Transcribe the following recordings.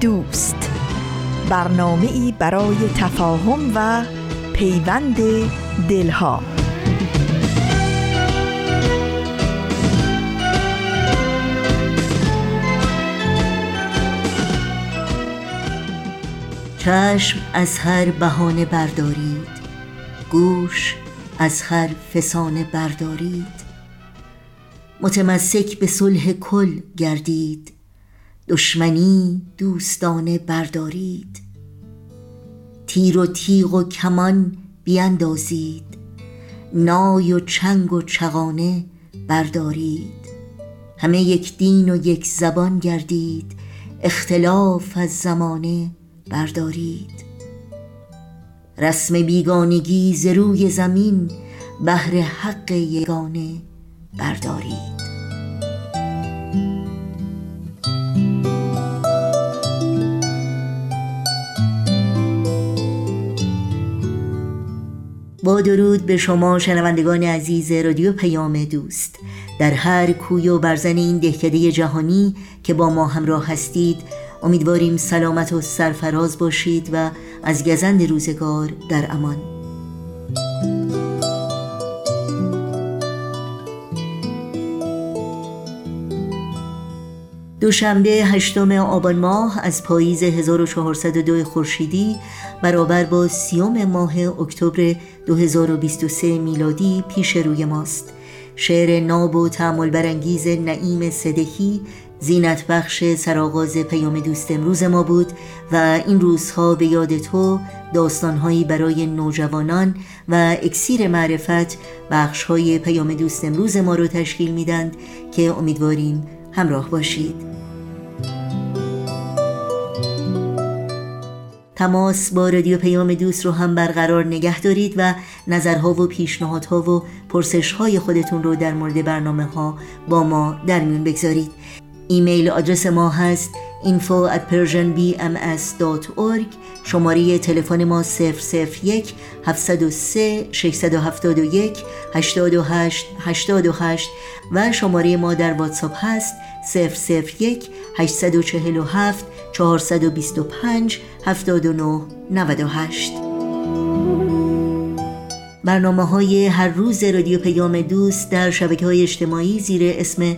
دوست. برنامه ای برای تفاهم و پیوند دلها. چشم از هر بهانه بردارید. گوش از هر فسانه بردارید. متمسک به صلح کل گردید. دشمنی دوستانه بردارید. تیر و تیغ و کمان بیندازید. نای و چنگ و چغانه بردارید. همه یک دین و یک زبان گردید. اختلاف از زمانه بردارید. رسم بیگانگی روی زمین بهر حق یگانه بردارید. با درود به شما شنوندگان عزیز رادیو پیام دوست. در هر کوی و برزن این دهکده جهانی که با ما همراه هستید امیدواریم سلامت و سرفراز باشید و از گزند روزگار در امان. دوشنبه هشتم آبان ماه از پاییز 1402 خورشیدی برابر با سیوم ماه اکتبر 2023 میلادی پیش روی ماست. شعر ناب و تعمل برانگیز نعیم صدهی زینت بخش سرآغاز پیام دوست امروز ما بود و این روزها به یاد تو داستانهایی برای نوجوانان و اکسیر معرفت بخشهای پیام دوست امروز ما رو تشکیل میدند که امیدواریم همراه باشید. تماس با رادیو پیام دوست رو هم برقرار نگه دارید و نظرها و پیشنهادها و پرسشهای خودتون رو در مورد برنامه ها با ما در میون بگذارید. ایمیل آدرس ما هست info at persianbms.org شماره تلفن ما 001 703 671 828 828 و شماره ما در واتساپ هست 001 847 425 79 98 برنامه های هر روز رادیو پیام دوست در شبکه های اجتماعی زیر اسم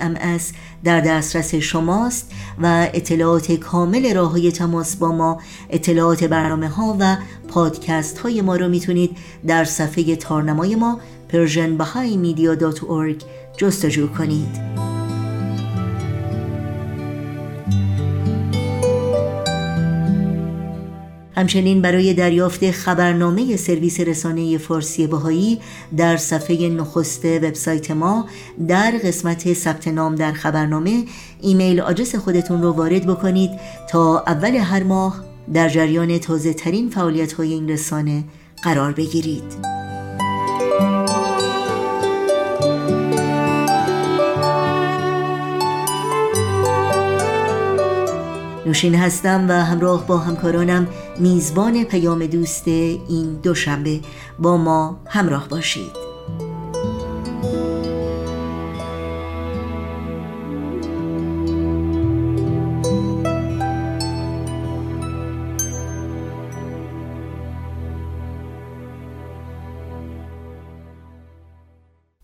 ام اس در دسترس شماست و اطلاعات کامل راه های تماس با ما اطلاعات برنامه ها و پادکست های ما رو می‌تونید در صفحه تارنمای ما Persian جستجو کنید. همچنین برای دریافت خبرنامه سرویس رسانه فارسی بهایی در صفحه نخست وبسایت ما در قسمت ثبت نام در خبرنامه ایمیل آدرس خودتون رو وارد بکنید تا اول هر ماه در جریان تازه ترین فعالیت های این رسانه قرار بگیرید. نوشین هستم و همراه با همکارانم میزبان پیام دوست این دوشنبه. با ما همراه باشید.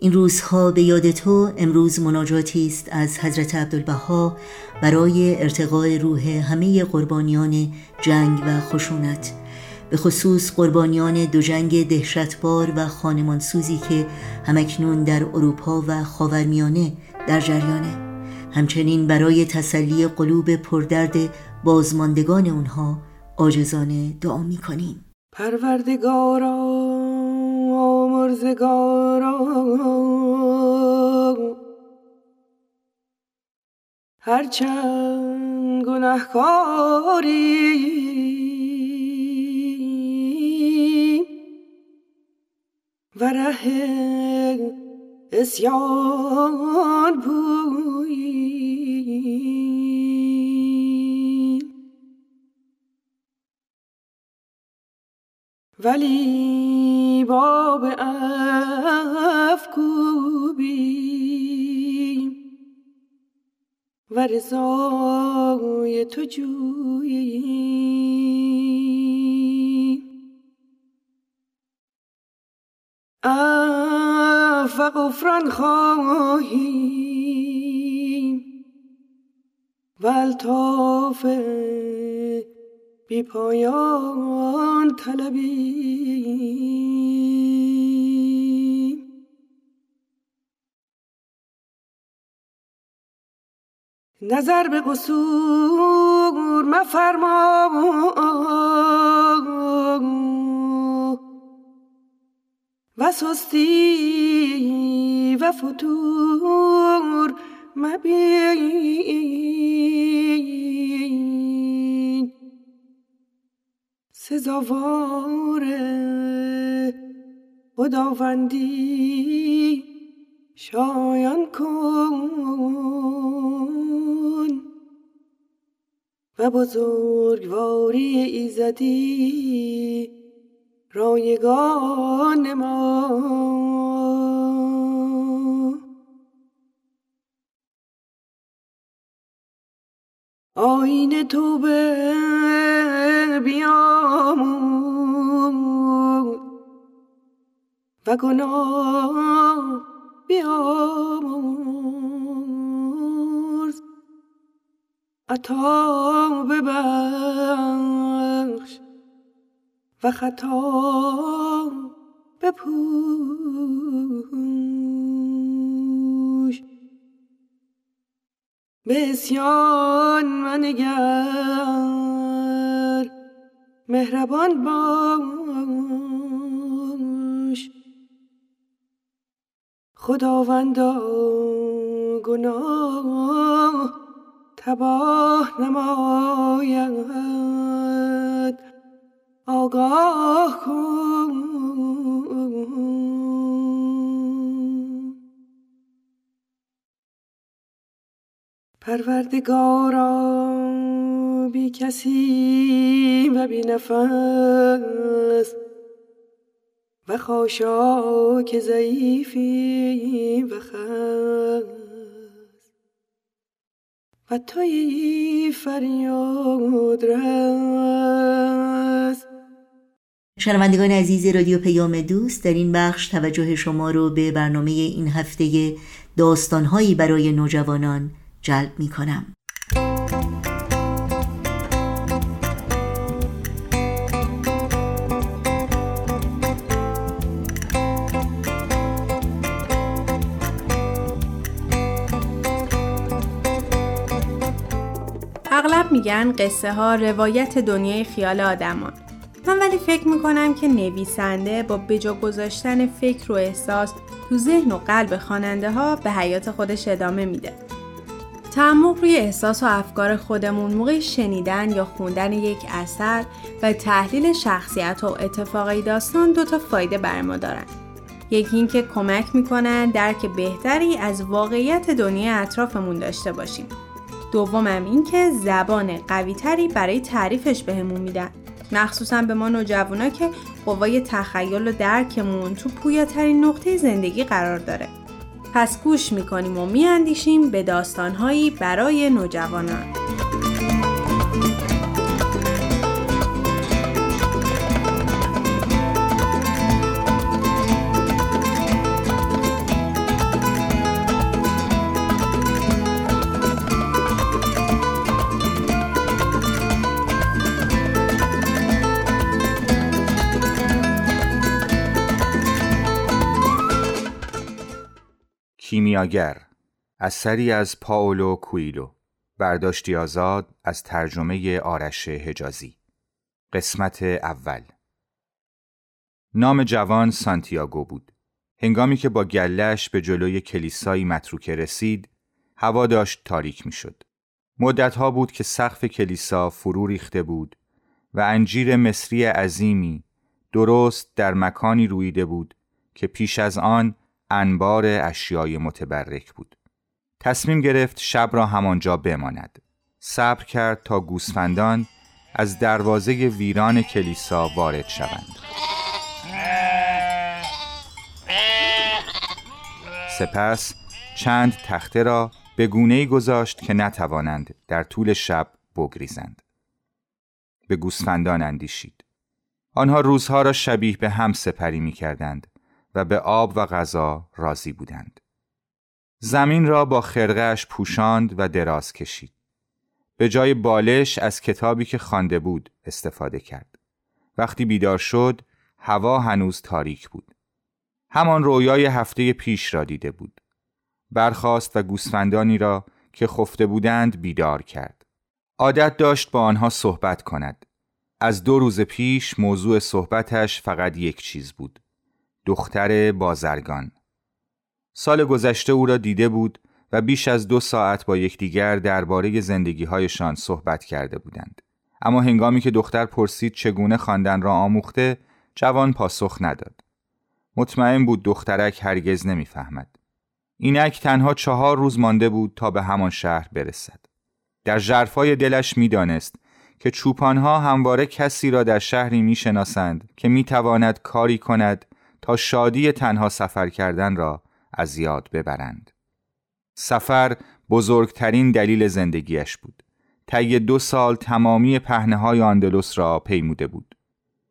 این روزها به یاد تو امروز مناجاتی است از حضرت عبدالبها برای ارتقاء روح همه قربانیان جنگ و خشونت. به خصوص قربانیان دو جنگ دهشتبار و خانمانسوزی که همکنون در اروپا و خاورمیانه در جریانه. همچنین برای تسلی قلوب پردرد بازماندگان اونها آجزانه دعا می‌کنیم. پروردگارا آمرزگارا هرچند گناهکاری و ره اسیان بویی ولی باب افکوبی و رضای تو جویی. اف و غفران خواهیم و الطاف بی پایان طلبیم. نظر به قصور مفرما و سستی و فتور مبین. سزاوار خداوندی. شایان کن و بزرگواری ایزدی رایگان ما. آین توبه بیامون و گناه بیامرز عطا ببخش و خطا بپوش به اسیان منگر. مهربان باش. خداوندا گناه تباه نماید. آگاه کن. پروردگارا بی کسی و بی نفس. و خاشاک ضعیفی و خس و توی فریاد رس. شنوندگان عزیز رادیو پیام دوست در این بخش توجه شما رو به برنامه این هفته داستانهایی برای نوجوانان جلب می کنم. اغلب میگن قصه ها روایت دنیای خیال آدمان من ولی فکر می‌کنم که نویسنده با بجا گذاشتن فکر و احساس تو ذهن و قلب خواننده ها به حیات خودش ادامه میده. تعمق روی احساس و افکار خودمون موقع شنیدن یا خوندن یک اثر و تحلیل شخصیت و اتفاقی داستان دو تا فایده بر ما دارن. یکی اینکه کمک می‌کنن درک بهتری از واقعیت دنیا اطرافمون داشته باشیم. دومم اینکه زبان قویتری برای تعریفش بهمون میدن. مخصوصا به ما نوجوانا که قوای تخیل و درکمون تو پویاترین نقطه زندگی قرار داره. پس گوش می‌کنیم و میاندیشیم به داستانهایی برای نوجوانان. کیمیاگر اثری از پاولو کویلو برداشتی آزاد از ترجمه آرش حجازی. قسمت اول. نام جوان سانتیاگو بود. هنگامی که با گلش به جلوی کلیسایی متروکه رسید هوا داشت تاریک می شد. مدتها بود که سقف کلیسا فرو ریخته بود و انجیر مصری عظیمی درست در مکانی رویده بود که پیش از آن انبار اشیای متبرک بود. تصمیم گرفت شب را همانجا بماند. صبر کرد تا گوسفندان از دروازه ویران کلیسا وارد شوند. سپس چند تخته را به گونه گذاشت که نتوانند در طول شب بگریزند. به گوسفندان اندیشید. آنها روزها را شبیه به هم سپری می کردند و به آب و غذا راضی بودند. زمین را با خرقهش پوشاند و دراز کشید. به جای بالش از کتابی که خوانده بود استفاده کرد. وقتی بیدار شد، هوا هنوز تاریک بود. همان رویای هفته پیش را دیده بود. برخاست و گوسفندانی را که خفته بودند بیدار کرد. عادت داشت با آنها صحبت کند. از دو روز پیش موضوع صحبتش فقط یک چیز بود. دختر بازرگان. سال گذشته او را دیده بود و بیش از دو ساعت با یکدیگر درباره زندگیهایشان صحبت کرده بودند. اما هنگامی که دختر پرسید چگونه خواندن را آموخته، جوان پاسخ نداد. مطمئن بود دخترک هرگز نمی‌فهمد. اینک تنها چهار روز مانده بود تا به همان شهر برسد. در جرفای دلش می‌دانست که چوپانها همواره کسی را در شهری می‌شناسند که می‌تواند کاری کند تا شادی تنها سفر کردن را از یاد ببرند. سفر بزرگترین دلیل زندگیش بود. طی دو سال تمامی پهنه های آندلوس را پیموده بود.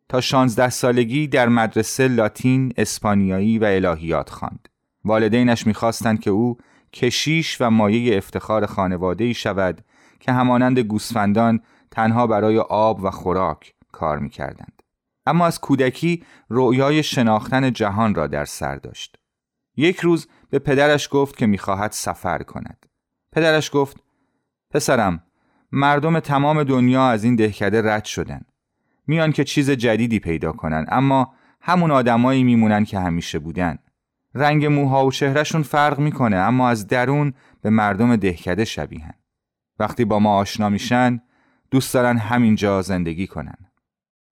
تا شانزده سالگی در مدرسه لاتین، اسپانیایی و الهیات خواند. والدینش می‌خواستند که او کشیش و مایه افتخار خانواده شود که همانند گوسفندان تنها برای آب و خوراک کار می‌کردند. اما از کودکی رؤیای شناختن جهان را در سر داشت. یک روز به پدرش گفت که می‌خواهد سفر کند. پدرش گفت پسرم مردم تمام دنیا از این دهکده رد شدن. میان که چیز جدیدی پیدا کنن اما همون آدمایی میمونن که همیشه بودن. رنگ موها و چهرهشون فرق می‌کنه اما از درون به مردم دهکده شبیهن. وقتی با ما آشنا میشن دوست دارن همینجا زندگی کنن.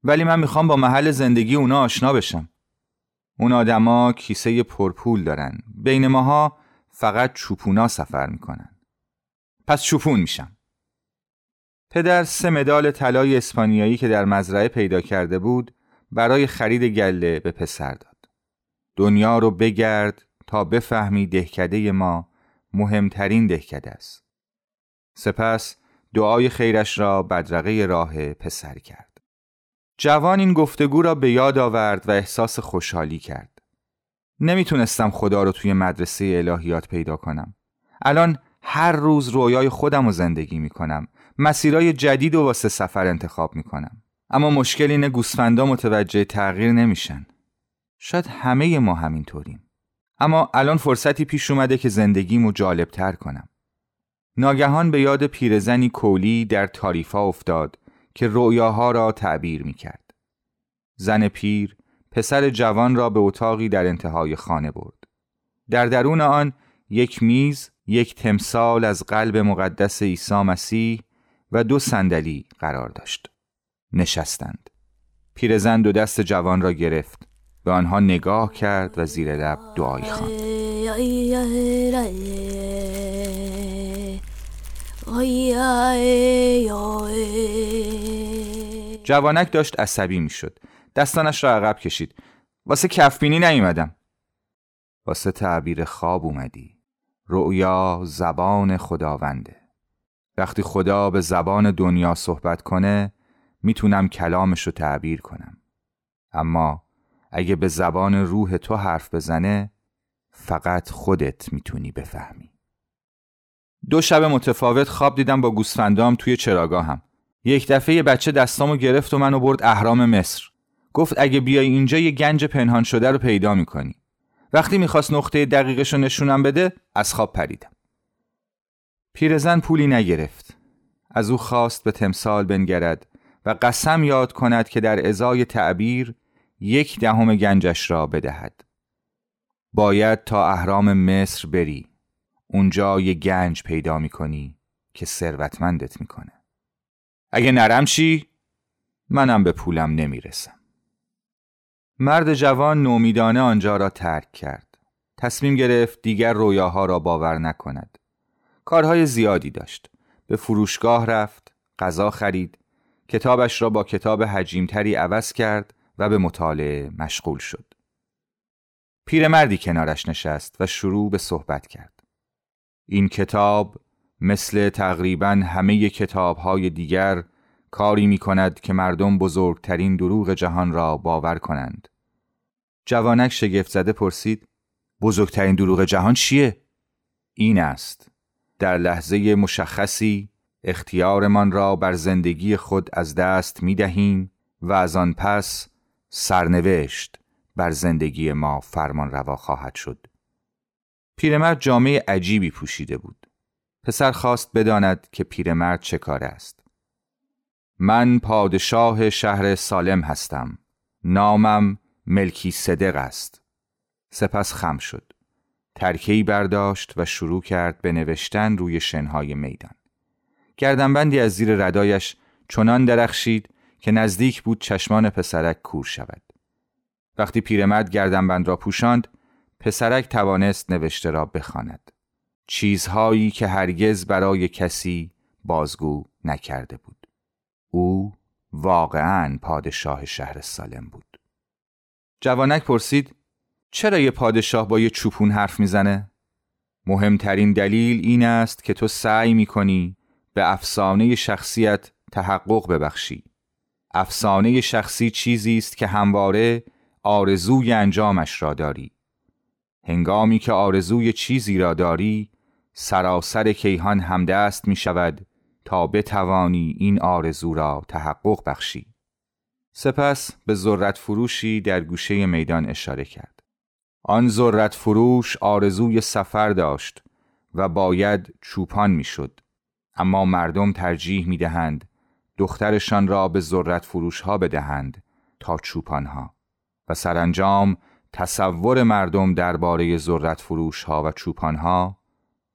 ولی من می‌خوام با محل زندگی اونا آشنا بشم. اون آدما کیسه پرپول دارن. بین ماها فقط چوپونا سفر می‌کنن. پس چوپون میشم. پدر سه مدال طلای اسپانیایی که در مزرعه پیدا کرده بود برای خرید گله به پسر داد. دنیا رو بگرد تا بفهمی دهکده ما مهمترین دهکده است. سپس دعای خیرش را بدرقه راه پسر کرد. جوان این گفتگو را به یاد آورد و احساس خوشحالی کرد. نمی‌تونستم خدا رو توی مدرسه الهیات پیدا کنم. الان هر روز رویای خودم رو زندگی می‌کنم. مسیرهای جدید و واسه سفر انتخاب می‌کنم. اما مشکل اینه گوسفندا متوجه تغییر نمیشن. شاید همه ما همینطوریم. اما الان فرصتی پیش اومده که زندگیمو جالبتر کنم. ناگهان به یاد پیرزنی کولی در تاریفا افتاد که رؤیاها را تعبیر می کرد. زن پیر پسر جوان را به اتاقی در انتهای خانه برد. در درون آن یک میز، یک تمثال از قلب مقدس عیسی مسیح و دو صندلی قرار داشت. نشستند. پیرزن دو دست جوان را گرفت. به آنها نگاه کرد و زیر لب دعایی خواند. جوانک داشت عصبی می‌شد. دستانش را عقب کشید. واسه کفبینی نیومدم. واسه تعبیر خواب اومدی. رؤیا زبان خداونده. وقتی خدا به زبان دنیا صحبت کنه می‌تونم کلامش رو تعبیر کنم. اما اگه به زبان روح تو حرف بزنه فقط خودت می‌تونی بفهمی. دو شب متفاوت خواب دیدم با گوسفندام توی چراگاهم. یک دفعه یه بچه دستامو گرفت و منو برد اهرام مصر. گفت اگه بیای اینجا یه گنج پنهان شده رو پیدا می‌کنی. وقتی می‌خواست نقطه دقیقش رو نشونم بده از خواب پریدم. پیرزن پولی نگرفت. از او خواست به تمثال بنگرد و قسم یاد کند که در ازای تعبیر یک دهم گنجش را بدهد. باید تا اهرام مصر بری. اونجا یه گنج پیدا می‌کنی که ثروتمندت می‌کنه اگه نرم چی منم به پولم نمی‌رسم. مرد جوان نومیدانه آنجا را ترک کرد. تصمیم گرفت دیگر رویاها را باور نکند. کارهای زیادی داشت. به فروشگاه رفت غذا خرید کتابش را با کتاب حجیمتری عوض کرد و به مطالعه مشغول شد. پیرمردی کنارش نشست و شروع به صحبت کرد. این کتاب مثل تقریبا همه کتاب های دیگر کاری می کند که مردم بزرگترین دروغ جهان را باور کنند. جوانک شگفت زده پرسید بزرگترین دروغ جهان چیه؟ این است. در لحظه مشخصی اختیارمان را بر زندگی خود از دست می دهیم و از آن پس سرنوشت بر زندگی ما فرمان روا خواهد شد. پیرمرد جامعه عجیبی پوشیده بود. پسر خواست بداند که پیرمرد چه کار است. من پادشاه شهر سالم هستم. نامم ملکی صدق است. سپس خم شد. ترکهی برداشت و شروع کرد به نوشتن روی شنهای میدان. گردنبندی از زیر ردایش چنان درخشید که نزدیک بود چشمان پسرک کور شود. وقتی پیرمرد گردنبند را پوشاند، پسرک توانست نوشته را بخواند. چیزهایی که هرگز برای کسی بازگو نکرده بود. او واقعا پادشاه شهر سالم بود. جوانک پرسید چرا یه پادشاه با یه چوپون حرف می‌زنه؟ مهمترین دلیل این است که تو سعی می‌کنی به افسانه شخصیت تحقق ببخشی. افسانه شخصی چیزی است که همواره آرزوی انجامش را داری. هنگامی که آرزوی چیزی را داری سراسر کیهان همدست می شود تا بتوانی این آرزو را تحقق بخشی. سپس به ذرت فروشی در گوشه میدان اشاره کرد. آن ذرت فروش آرزوی سفر داشت و باید چوپان می‌شد. اما مردم ترجیح می دهند دخترشان را به ذرت فروش ها بدهند تا چوپان ها و سرانجام تصور مردم درباره ذرت فروش ها و چوپان ها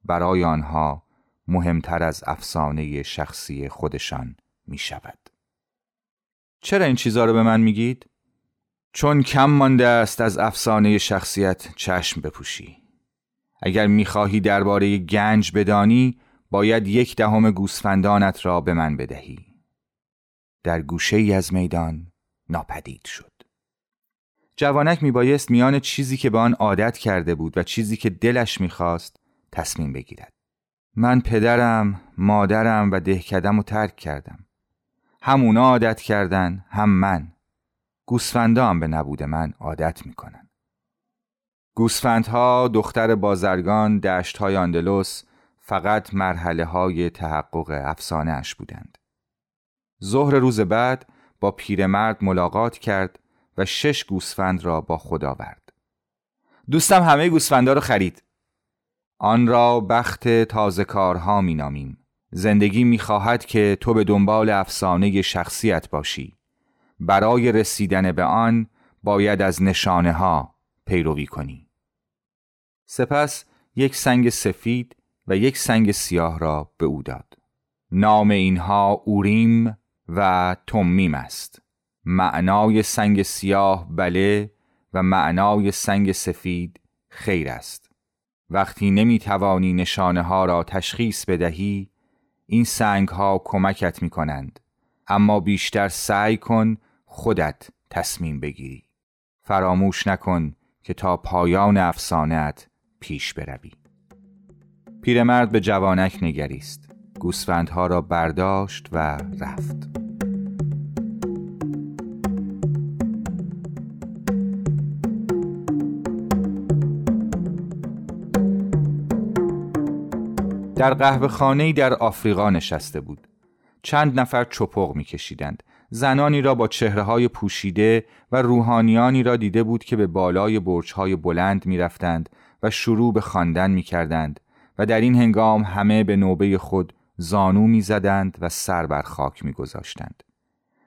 برای آنها مهمتر از افسانه شخصی خودشان می شود. چرا این چیزها رو به من میگید؟ چون کم مانده است از افسانه شخصیت چشم بپوشی. اگر می‌خواهی درباره گنج بدانی باید یک دهم گوسفندانت را به من بدهی. در گوشه ای از میدان ناپدید شد. جوانک میبایست میان چیزی که به آن عادت کرده بود و چیزی که دلش می‌خواست تصمیم بگیرد. من پدرم، مادرم و دهکدم رو ترک کردم. همونا عادت کردن هم من. گوسفندا هم به نبود من عادت می‌کنن. گوسفندها دختر بازرگان دشت های آندلوس فقط مرحله های تحقق افسانه اش بودند. ظهر روز بعد با پیرمرد ملاقات کرد و شش گوسفند را با خدا آورد. دوستم همه گوسفندا رو خرید. آن را بخت تازه کارها می نامیم. زندگی می خواهد که تو به دنبال افسانه شخصیت باشی. برای رسیدن به آن باید از نشانه ها پیروی کنی. سپس یک سنگ سفید و یک سنگ سیاه را به او داد. نام اینها اوریم و تومیم است. معنای سنگ سیاه بله و معنای سنگ سفید خیر است. وقتی نمی توانی نشانه ها را تشخیص بدهی این سنگ ها کمکت می کنند اما بیشتر سعی کن خودت تصمیم بگیری. فراموش نکن که تا پایان افسانت پیش بروی. پیرمرد به جوانک نگریست. گوسفندها را برداشت و رفت. در قهوه خانه در آفریقا نشسته بود. چند نفر چپق میکشیدند. زنانی را با چهره های پوشیده و روحانیانی را دیده بود که به بالای برج های بلند می‌رفتند و شروع به خواندن می‌کردند و در این هنگام همه به نوبه خود زانو می‌زدند و سر بر خاک میگذاشتند.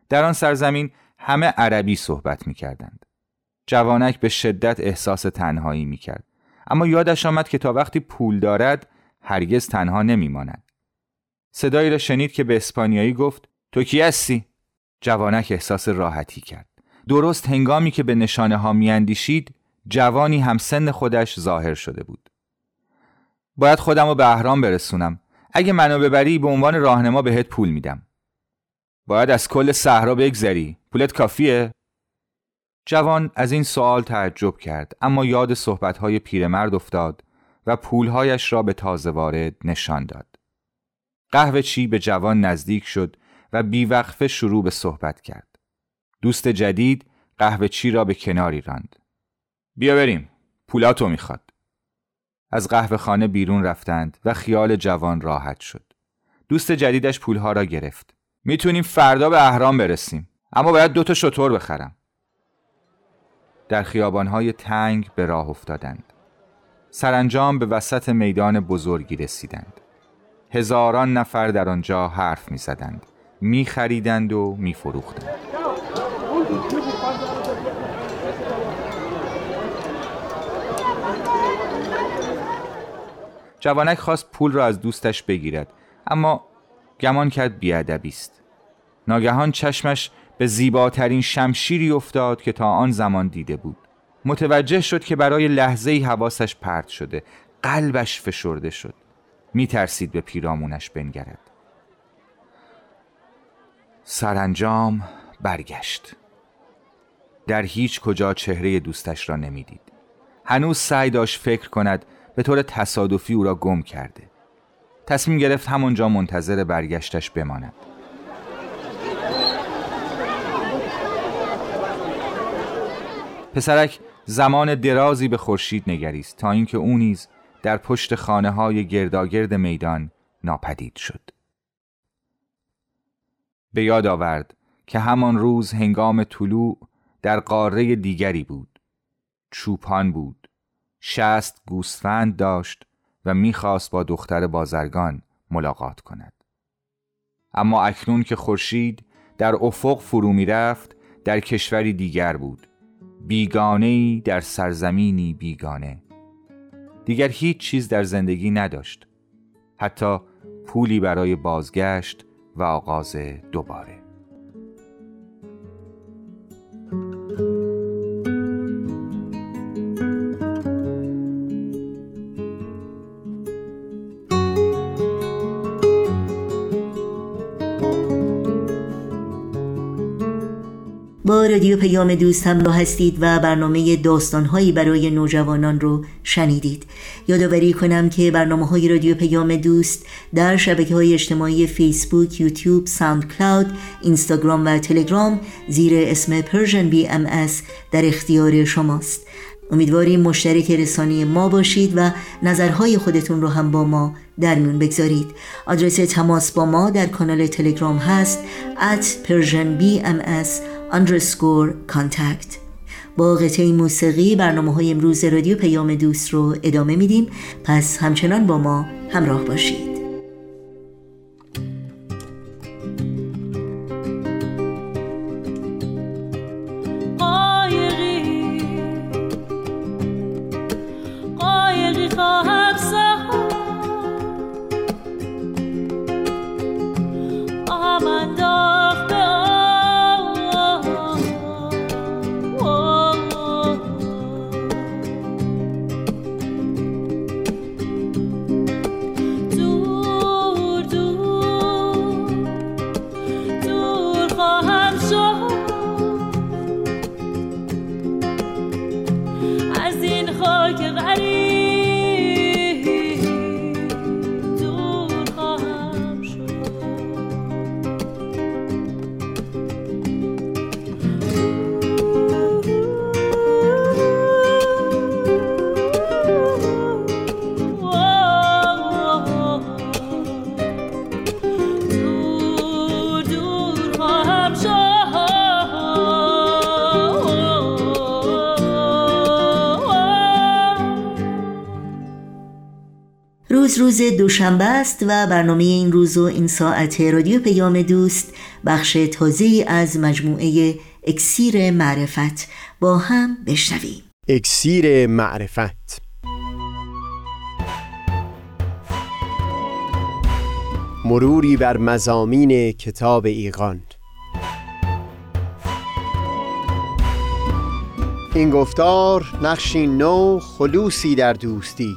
در آن سرزمین همه عربی صحبت می‌کردند. جوانک به شدت احساس تنهایی می‌کرد. اما یادش آمد که تا وقتی پول دارد هرگز تنها نمیماند. صدایی را شنید که به اسپانیایی گفت تو کی هستی؟ جوانک احساس راحتی کرد. درست هنگامی که به نشانه ها میاندیشید جوانی هم سن خودش ظاهر شده بود. باید خودم رو به اهرام برسونم. اگه منو ببری به عنوان راهنما بهت پول میدم. باید از کل صحرا بگذری. پولت کافیه؟ جوان از این سوال تعجب کرد اما یاد صحبتهای پیرمرد افتاد و پولهایش را به تازه وارد نشان داد. قهوه چی به جوان نزدیک شد و بیوقفه شروع به صحبت کرد. دوست جدید قهوه چی را به کناری راند. بیا بریم. پولاتو می‌خواد. از قهوه خانه بیرون رفتند و خیال جوان راحت شد. دوست جدیدش پولها را گرفت. می‌تونیم فردا به اهرام برسیم. اما باید دو تا شطور بخرم. در خیابانهای تنگ به راه افتادند. سرانجام به وسط میدان بزرگی رسیدند. هزاران نفر در آنجا حرف می زدند. می خریدند و می فروختند. جوانک خواست پول را از دوستش بگیرد اما گمان کرد بیادبی است ناگهان چشمش به زیباترین شمشیری افتاد که تا آن زمان دیده بود متوجه شد که برای لحظه ای حواسش پرت شده. قلبش فشرده شد. می ترسید به پیرامونش بنگرد. سرانجام برگشت. در هیچ کجا چهره دوستش را نمی‌دید. هنوز سعی داشت فکر کند به طور تصادفی او را گم کرده. تصمیم گرفت همونجا منتظر برگشتش بماند. پسرک زمان درازی به خورشید نگریست تا اینکه او نیز در پشت خانه های گرداگرد میدان ناپدید شد. به یاد آورد که همان روز هنگام طلوع در قاره دیگری بود. چوپان بود. شست گوسفند داشت و می‌خواست با دختر بازرگان ملاقات کند. اما اکنون که خورشید در افق فرو می‌رفت در کشوری دیگر بود. بیگانه در سرزمینی بیگانه. دیگر هیچ چیز در زندگی نداشت. حتی پولی برای بازگشت و آغاز دوباره. رادیو پیام دوست همراه هستید و برنامه داستانهایی برای نوجوانان رو شنیدید. یادآوری کنم که برنامه های رادیو پیام دوست در شبکه های اجتماعی فیسبوک، یوتیوب، ساوند کلاود، اینستاگرام و تلگرام زیر اسم بی ام در اختیار شماست. امیدواریم مشترک رسانی ما باشید و نظرهای خودتون رو هم با ما در میون بگذارید. آدرس تماس با ما در کانال تلگرام هست at persianbms underscore contact. با قطعه موسیقی برنامه های امروز رادیو پیام دوست رو ادامه میدیم. پس همچنان با ما همراه باشید. دوشنبه است و برنامه این روز و این ساعت رادیو پیام دوست بخش تازه از مجموعه اکسیر معرفت با هم بشنویم. اکسیر معرفت. مروری بر مزامین کتاب ایقان این گفتار نقشی نو خلوصی در دوستی.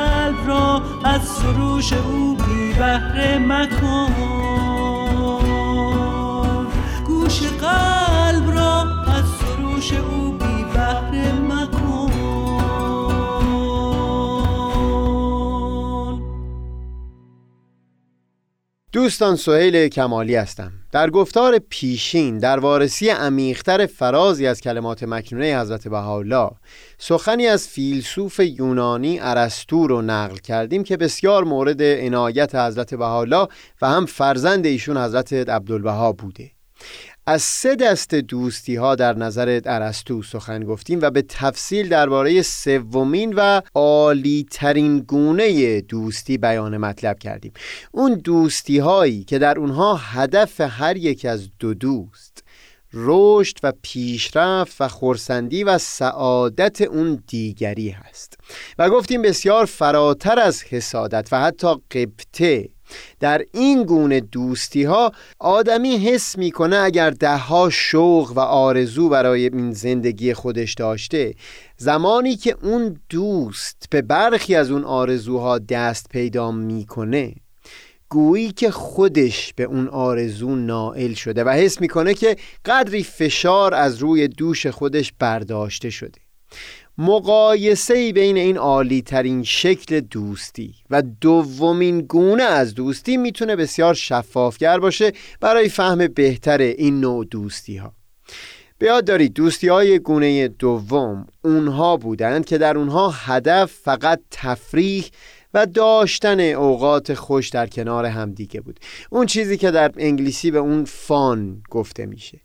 را از سروش او بی بهره مکن. گوش قلب دوستان سهیل کمالی هستم. در گفتار پیشین در وارسی عمیقتر فرازی از کلمات مکنونه حضرت بهاءالله سخنی از فیلسوف یونانی ارسطو رو نقل کردیم که بسیار مورد عنایت حضرت بهاءالله و هم فرزند ایشون حضرت عبدالبها بوده. از سه دست دوستی ها در نظر ارسطو سخن گفتیم و به تفصیل درباره سومین و عالی ترین گونه دوستی بیان مطلب کردیم. اون دوستی هایی که در اونها هدف هر یک از دو دوست رشد و پیشرفت و خورسندی و سعادت اون دیگری هست. و گفتیم بسیار فراتر از حسادت و حتی قبطه در این گونه دوستی ها آدمی حس می‌کنه اگر دهها شوق و آرزو برای این زندگی خودش داشته زمانی که اون دوست به برخی از اون آرزوها دست پیدا می‌کنه گویی که خودش به اون آرزو نائل شده و حس می‌کنه که قدری فشار از روی دوش خودش برداشته شده. مقایسه بین این عالی ترین شکل دوستی و دومین گونه از دوستی می‌تونه بسیار شفافگر باشه برای فهم بهتر این نوع دوستی ها به یاد دارید دوستی های گونه دوم اونها بودند که در اونها هدف فقط تفریح و داشتن اوقات خوش در کنار همدیگه بود. اون چیزی که در انگلیسی به اون فان گفته میشه.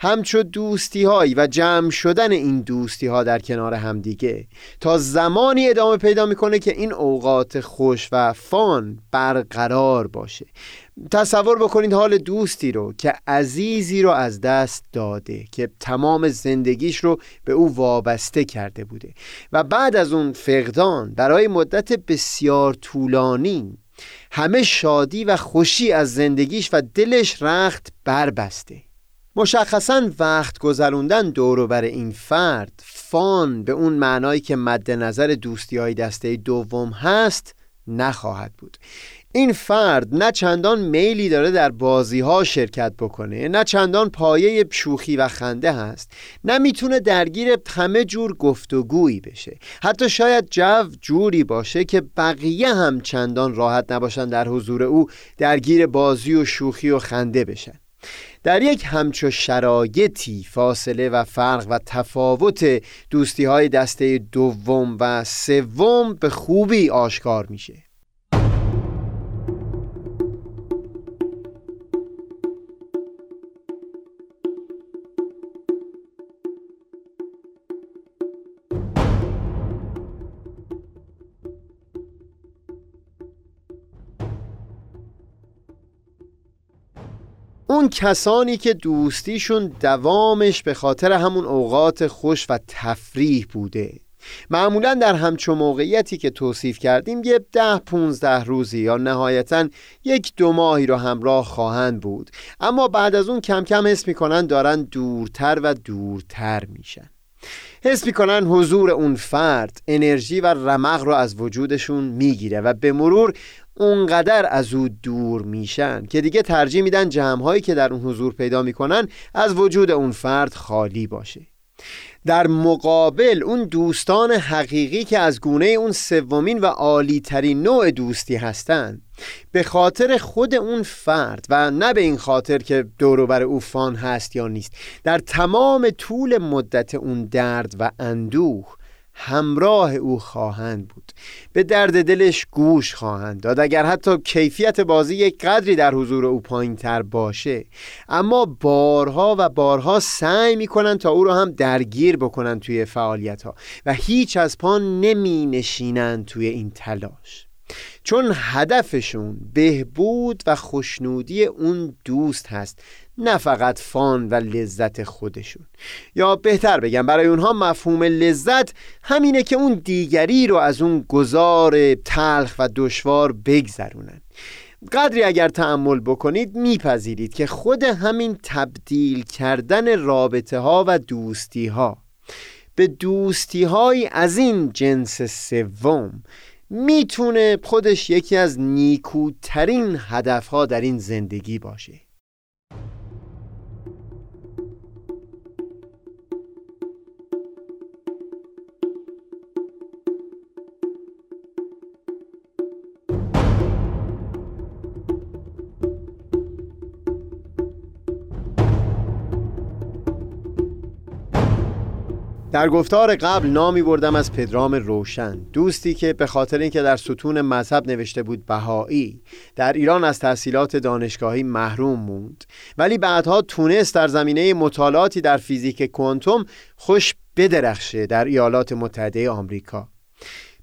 همچو دوستی هایی و جمع شدن این دوستی ها در کنار همدیگه تا زمانی ادامه پیدا می‌کنه که این اوقات خوش و فان برقرار باشه. تصور بکنید حال دوستی رو که عزیزی رو از دست داده که تمام زندگیش رو به او وابسته کرده بوده و بعد از اون فقدان برای مدت بسیار طولانی همه شادی و خوشی از زندگیش و دلش رخت بربسته. مشخصا وقت گذروندن دورو بر این فرد فان به اون معنایی که مد نظر دوستی های دسته دوم هست نخواهد بود. این فرد نه چندان میلی داره در بازی ها شرکت بکنه نه چندان پایه شوخی و خنده هست نه می‌تونه درگیر همه جور گفتگویی بشه. حتی شاید جو جوری باشه که بقیه هم چندان راحت نباشن در حضور او درگیر بازی و شوخی و خنده بشن. در یک همچو شرایطی فاصله و فرق و تفاوت دوستی های دسته دوم و سوم به خوبی آشکار میشه. اون کسانی که دوستیشون دوامش به خاطر همون اوقات خوش و تفریح بوده. معمولا در همچو موقعیتی که توصیف کردیم یه ده پونزده روزی یا نهایتا یک دو ماهی رو همراه خواهند بود. اما بعد از اون کم کم حس می‌کنن دارن دورتر و دورتر میشن. حس می‌کنن حضور اون فرد انرژی و رمق رو از وجودشون می‌گیره و به مرور اونقدر از او دور میشن که دیگه ترجیح میدن جمعهایی که در اون حضور پیدا می‌کنن از وجود اون فرد خالی باشه. در مقابل اون دوستان حقیقی که از گونه اون سومین و عالی ترین نوع دوستی هستند به خاطر خود اون فرد و نه به این خاطر که دوروبر او فان هست یا نیست در تمام طول مدت اون درد و اندوه همراه او خواهند بود. به درد دلش گوش خواهند داد. اگر حتی کیفیت بازی یک قدری در حضور او پایین تر باشه. اما بارها و بارها سعی می‌کنن تا او رو هم درگیر بکنن توی فعالیت ها و هیچ از پا نمی نشینن توی این تلاش. چون هدفشون بهبود و خوشنودی اون دوست هست. نه فقط فان و لذت خودشون. یا بهتر بگم برای اونها مفهوم لذت همینه که اون دیگری رو از اون گذار تلخ و دشوار بگذرونن. قدری اگر تحمل بکنید میپذیرید که خود همین تبدیل کردن رابطه ها و دوستی ها به دوستی های از این جنس سوم می‌تونه خودش یکی از نیکوترین هدفها در این زندگی باشه. در گفتار قبل نامی بردم از پدرام روشن دوستی که به خاطر اینکه در ستون مذهب نوشته بود بهایی در ایران از تحصیلات دانشگاهی محروم موند. ولی بعدها تونست در زمینه مطالعاتی در فیزیک کوانتوم خوش بدرخشه در ایالات متحده آمریکا.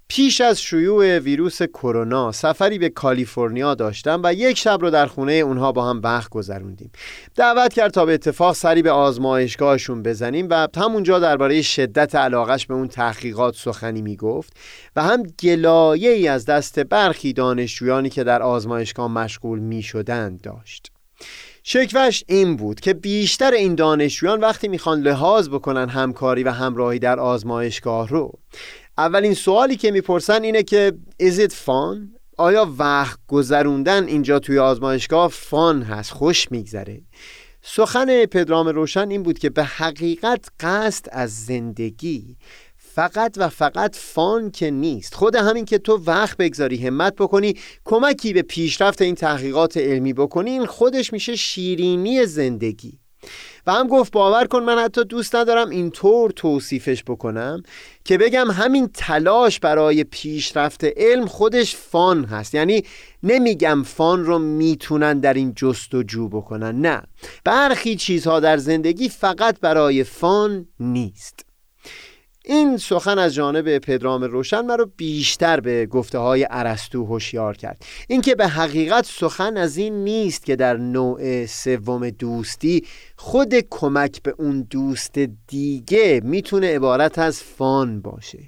پیش از شیوع ویروس کرونا سفری به کالیفرنیا داشتم و یک شب رو در خونه اونها با هم وقت گذروندیم. دعوت کرد تا به اتفاق سری به آزمایشگاهشون بزنیم و همونجا درباره شدت علاقش به اون تحقیقات سخنی می‌گفت و هم گلایه ای از دست برخی دانشجویانی که در آزمایشگاه مشغول می شدند داشت. شکوش این بود که بیشتر این دانشجویان وقتی می‌خوان لحاظ بکنن همکاری و همراهی در آزمایشگاه رو اولین سوالی که می‌پرسن اینه که is it fun؟ آیا وقت گذروندن اینجا توی آزمایشگاه فان هست خوش میگذره؟ سخن پدرام روشن این بود که به حقیقت قصد از زندگی فقط و فقط فان که نیست. خود همین که تو وقت بگذاری همت بکنی کمکی به پیشرفت این تحقیقات علمی بکنی خودش میشه شیرینی زندگی. و هم گفت باور کن من حتی دوست ندارم اینطور توصیفش بکنم که بگم همین تلاش برای پیشرفت علم خودش فان هست. یعنی نمیگم فان رو می‌تونن در این جستجو بکنن نه. برخی چیزها در زندگی فقط برای فان نیست. این سخن از جانب پدرام روشن مرا بیشتر به گفته های عرستو هوشیار کرد. اینکه به حقیقت سخن از این نیست که در نوع سوم دوستی خود کمک به اون دوست دیگه می‌تونه عبارت از فان باشه.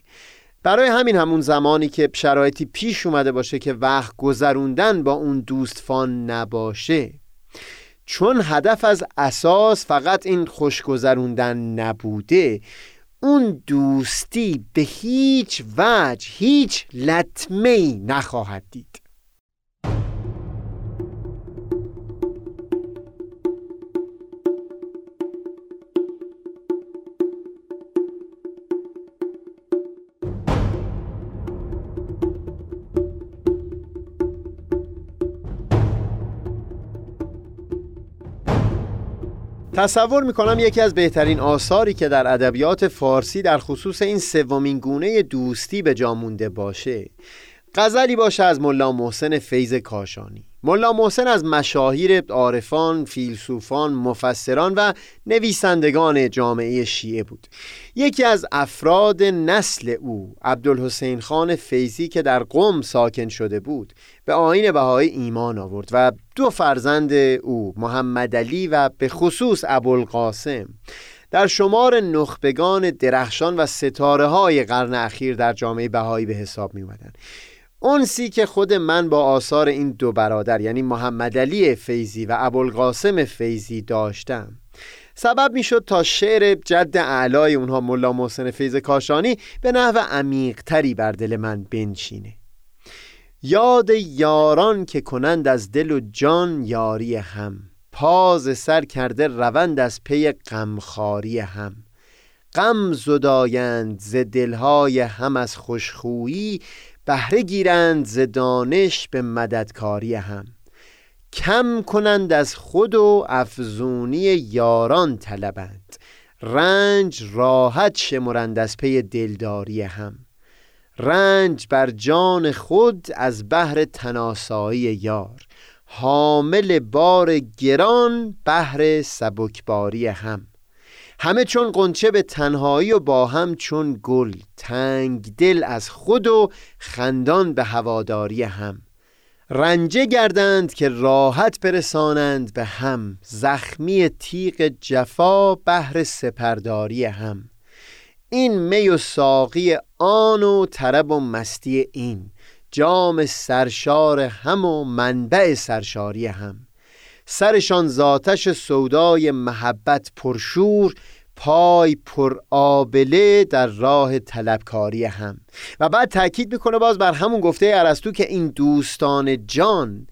برای همین همون زمانی که شرایطی پیش اومده باشه که وقت گذروندن با اون دوست فان نباشه. چون هدف از اساس فقط این خوش گذروندن نبوده اون دوستی به هیچ وجه هیچ لطمه نخواهد دید. تصور می‌کنم یکی از بهترین آثاری که در ادبیات فارسی در خصوص این سومین گونه دوستی به جا مونده باشه. غزلی باشه از ملا محسن فیض کاشانی. ملا محسن از مشاهیر عارفان، فیلسوفان، مفسران و نویسندگان جامعه شیعه بود یکی از افراد نسل او عبدالحسین خان فیزی که در قم ساکن شده بود به آین بهای ایمان آورد و دو فرزند او محمد علی و به خصوص ابوالقاسم در شمار نخبگان درخشان و ستاره های قرن اخیر در جامعه بهایی به حساب می. اونسی که خود من با آثار این دو برادر یعنی محمد علی فیزی و ابوالقاسم فیزی داشتم. سبب می‌شد تا شعر جد اعلای اونها ملا محسن فیض کاشانی به نحو عمیقتری بر دل من بنشینه. یاد یاران که کنند از دل و جان یاری هم. پاز سر کرده روند از پی غمخواری هم. غم زدایند ز دلهای هم از خوشخویی بهره گیرند ز دانش به مددکاری هم. کم کنند از خود و افزونی یاران طلبند. رنج راحت شمرند از پی دلداری هم. رنج بر جان خود از بهر تناسایی یار. حامل بار گران بهر سبکباری هم. همه چون قنچه به تنهایی و با هم چون گل تنگ دل از خود و خندان به هواداری هم. رنجه گردند که راحت برسانند به هم زخمی تیغ جفا بهر سپرداری هم. این می و ساقی آن و طرب و مستی این جام سرشار هم و منبع سرشاری هم. سرشان زاتش سودای محبت پرشور پای پر آبله در راه طلبکاری هم. و بعد تاکید می‌کنه باز بر همون گفته ارسطو که این دوستان جان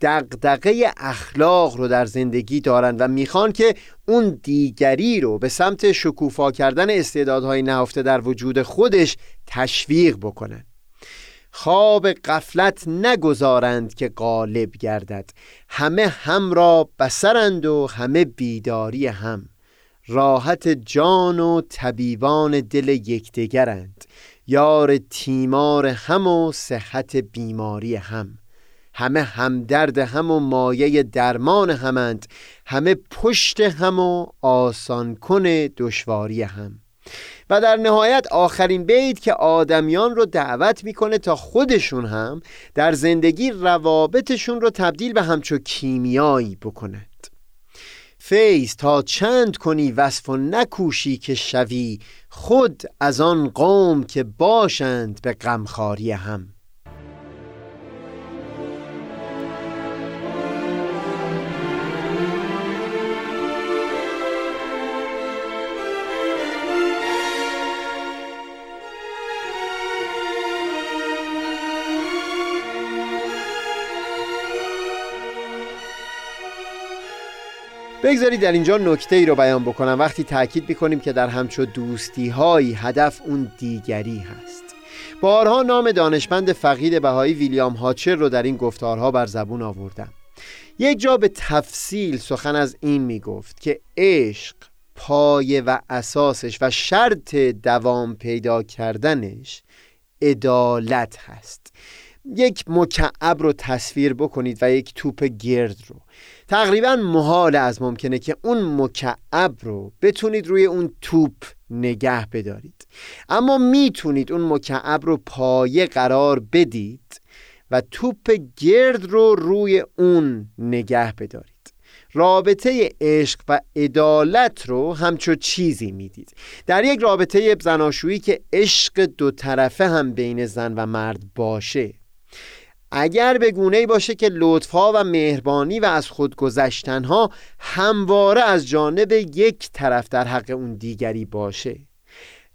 دقدقه اخلاق رو در زندگی دارن و می‌خوان که اون دیگری رو به سمت شکوفا کردن استعدادهای نهفته در وجود خودش تشویق بکنن. خواب قفلت نگذارند که غالب گردد. همه هم را بسرند و همه بیداری هم. راحت جان و طبیبان دل یکدیگرند یار تیمار هم و صحت بیماری هم. همه همدرد هم و مایه درمان همند. همه پشت هم و آسان کن دشواری هم. و در نهایت آخرین بیت که آدمیان رو دعوت می‌کنه تا خودشون هم در زندگی روابطشون رو تبدیل به همچو کیمیایی بکنند. فیض تا چند کنی وصف و نکوشی که شوی خود از آن قوم که باشند به غمخواری هم. بگذارید در اینجا نکته ای رو بیان بکنم. وقتی تاکید می‌کنیم که در همچو دوستی هایی هدف اون دیگری هست. بارها نام دانشمند فقید بهایی ویلیام هاچر رو در این گفتارها بر زبون آوردم. یک جا به تفصیل سخن از این می‌گفت که عشق پایه و اساسش و شرط دوام پیدا کردنش عدالت هست. یک مکعب رو تصویر بکنید و یک توپ گرد رو. تقریبا محال از ممکنه که اون مکعب رو بتونید روی اون توپ نگه بدارید. اما می‌تونید اون مکعب رو پایه قرار بدید و توپ گرد رو روی اون نگه بدارید. رابطه عشق و عدالت رو همچو چیزی می‌دید. در یک رابطه زناشویی که عشق دو طرفه هم بین زن و مرد باشه اگر به گونه باشه که لطفها و مهربانی و از خودگذشتنها همواره از جانب یک طرف در حق اون دیگری باشه.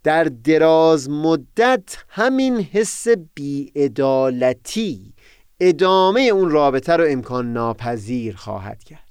در دراز مدت همین حس بیعدالتی ادامه اون رابطه رو امکان ناپذیر خواهد کرد.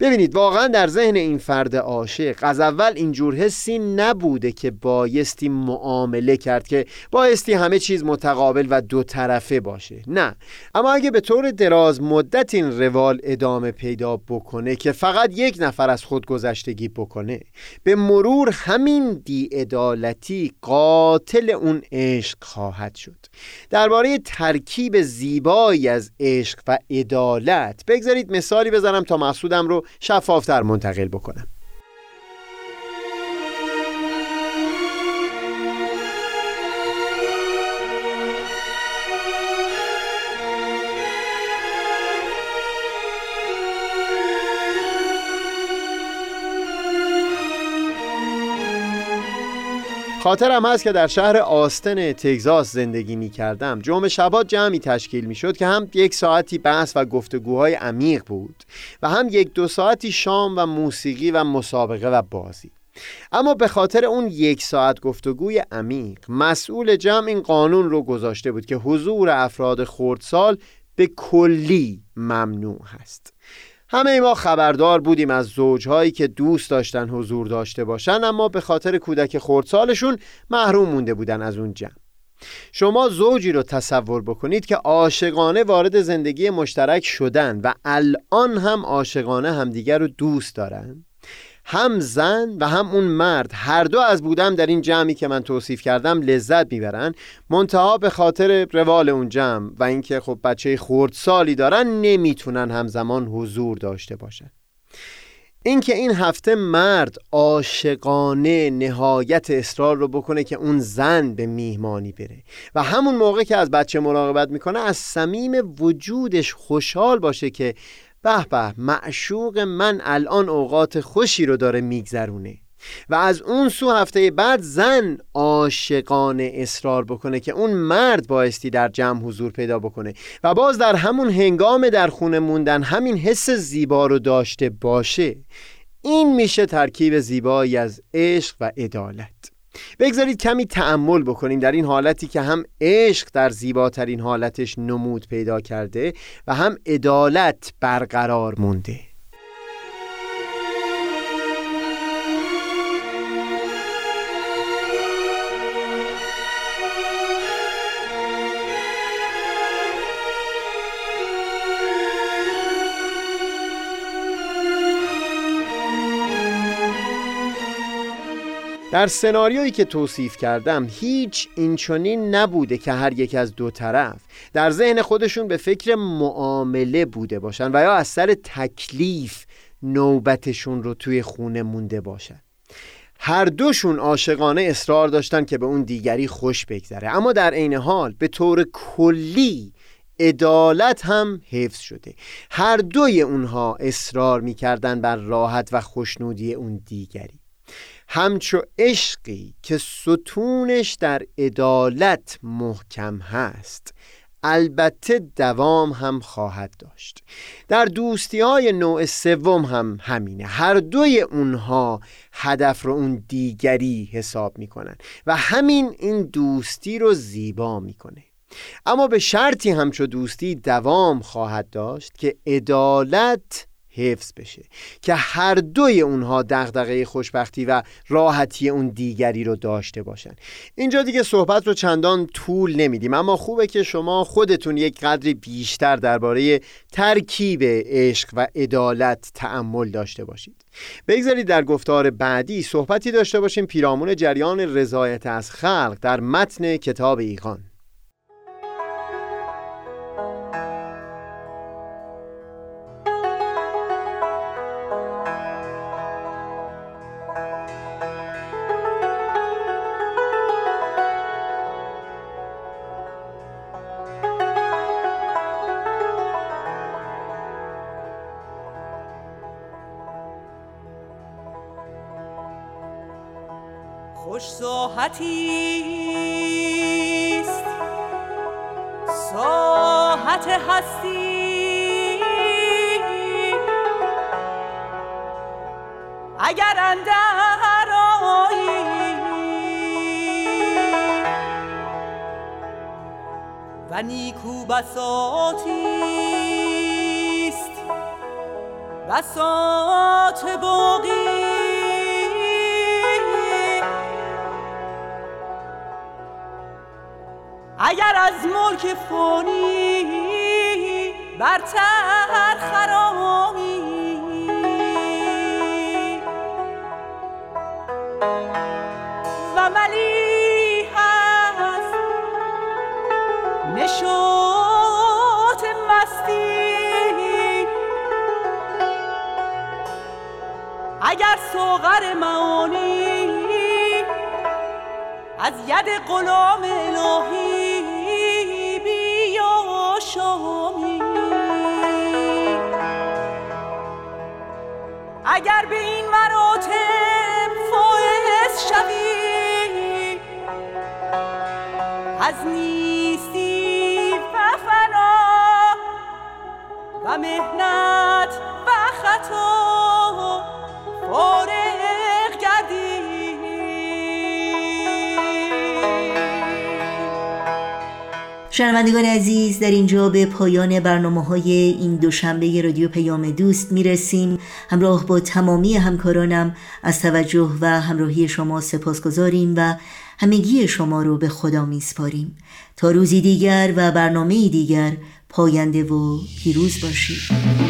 ببینید واقعا در ذهن این فرد عاشق از اول اینجور حسی نبوده که بایستی معامله کرد که بایستی همه چیز متقابل و دو طرفه باشه. نه. اما اگه به طور دراز مدت این روال ادامه پیدا بکنه که فقط یک نفر از خود گذشتگی بکنه به مرور همین دیعدالتی قاتل اون عشق خواهد شد. درباره ترکیب زیبایی از عشق و عدالت بگذارید مثالی بزنم تا مقصودم رو شفافتر منتقل بکنم. خاطرم هست که در شهر آستن تگزاس زندگی می کردم جمعه شبات جمعی تشکیل می شد که هم یک ساعتی بحث و گفتگوهای عمیق بود و هم یک دو ساعتی شام و موسیقی و مسابقه و بازی. اما به خاطر اون یک ساعت گفتگوی عمیق مسئول جمع این قانون رو گذاشته بود که حضور افراد خردسال به کلی ممنوع هست. همه ما خبردار بودیم از زوجهایی که دوست داشتن حضور داشته باشن اما به خاطر کودک خردسالشون محروم مونده بودن از اون جمع. شما زوجی رو تصور بکنید که عاشقانه وارد زندگی مشترک شدن و الان هم عاشقانه همدیگر رو دوست دارن؟ هم زن و هم اون مرد هر دو از بودم در این جمعی که من توصیف کردم لذت می‌برن. منتها به خاطر روال اون جمع و اینکه خب بچه خردسالی دارن نمی‌تونن همزمان حضور داشته باشن. اینکه این هفته مرد عاشقانه نهایت اصرار رو بکنه که اون زن به میهمانی بره و همون موقع که از بچه مراقبت می‌کنه از صمیم وجودش خوشحال باشه که به به معشوق من الان اوقات خوشی رو داره میگذرونه. و از اون سو هفته بعد زن عاشقانه اصرار بکنه که اون مرد بایستی در جمع حضور پیدا بکنه. و باز در همون هنگام در خونه موندن همین حس زیبا رو داشته باشه. این میشه ترکیب زیبایی از عشق و عدالت. بگذارید کمی تعمل بکنیم در این حالتی که هم عشق در زیباترین حالتش نمود پیدا کرده و هم عدالت برقرار مونده. در سناریویی که توصیف کردم هیچ اینچنین نبوده که هر یک از دو طرف در ذهن خودشون به فکر معامله بوده باشن و یا از سر تکلیف نوبتشون رو توی خونه مونده باشن. هر دوشون عاشقانه اصرار داشتن که به اون دیگری خوش بگذره. اما در عین حال به طور کلی عدالت هم حفظ شده. هر دوی اونها اصرار می‌کردن بر راحت و خوشنودی اون دیگری. همچو عشقی که ستونش در عدالت محکم هست. البته دوام هم خواهد داشت. در دوستی های نوع سوم هم همینه. هر دوی اونها هدف رو اون دیگری حساب می‌کنن و همین این دوستی رو زیبا می‌کنه. اما به شرطی همچو دوستی دوام خواهد داشت که عدالت حفظ بشه که هر دوی اونها دغدغه خوشبختی و راحتی اون دیگری رو داشته باشن. اینجا دیگه صحبت رو چندان طول نمیدیم اما خوبه که شما خودتون یک قدری بیشتر درباره ترکیب عشق و عدالت تأمل داشته باشید. بگذارید در گفتار بعدی صحبتی داشته باشیم پیرامون جریان رضایت از خلق در متن کتاب ایقان. سوغر معانی از ید غلام الهی اگر به این مراتب فائز شوی از نیستی و فنا و مهنت و خطا شنوندگان عزیز در اینجا به پایان برنامه های این دوشنبه رادیو پیام دوست می‌رسیم. همراه با تمامی همکارانم از توجه و همراهی شما سپاس گذاریم و همگی شما رو به خدا میسپاریم. تا روزی دیگر و برنامه دیگر پاینده و پیروز باشید.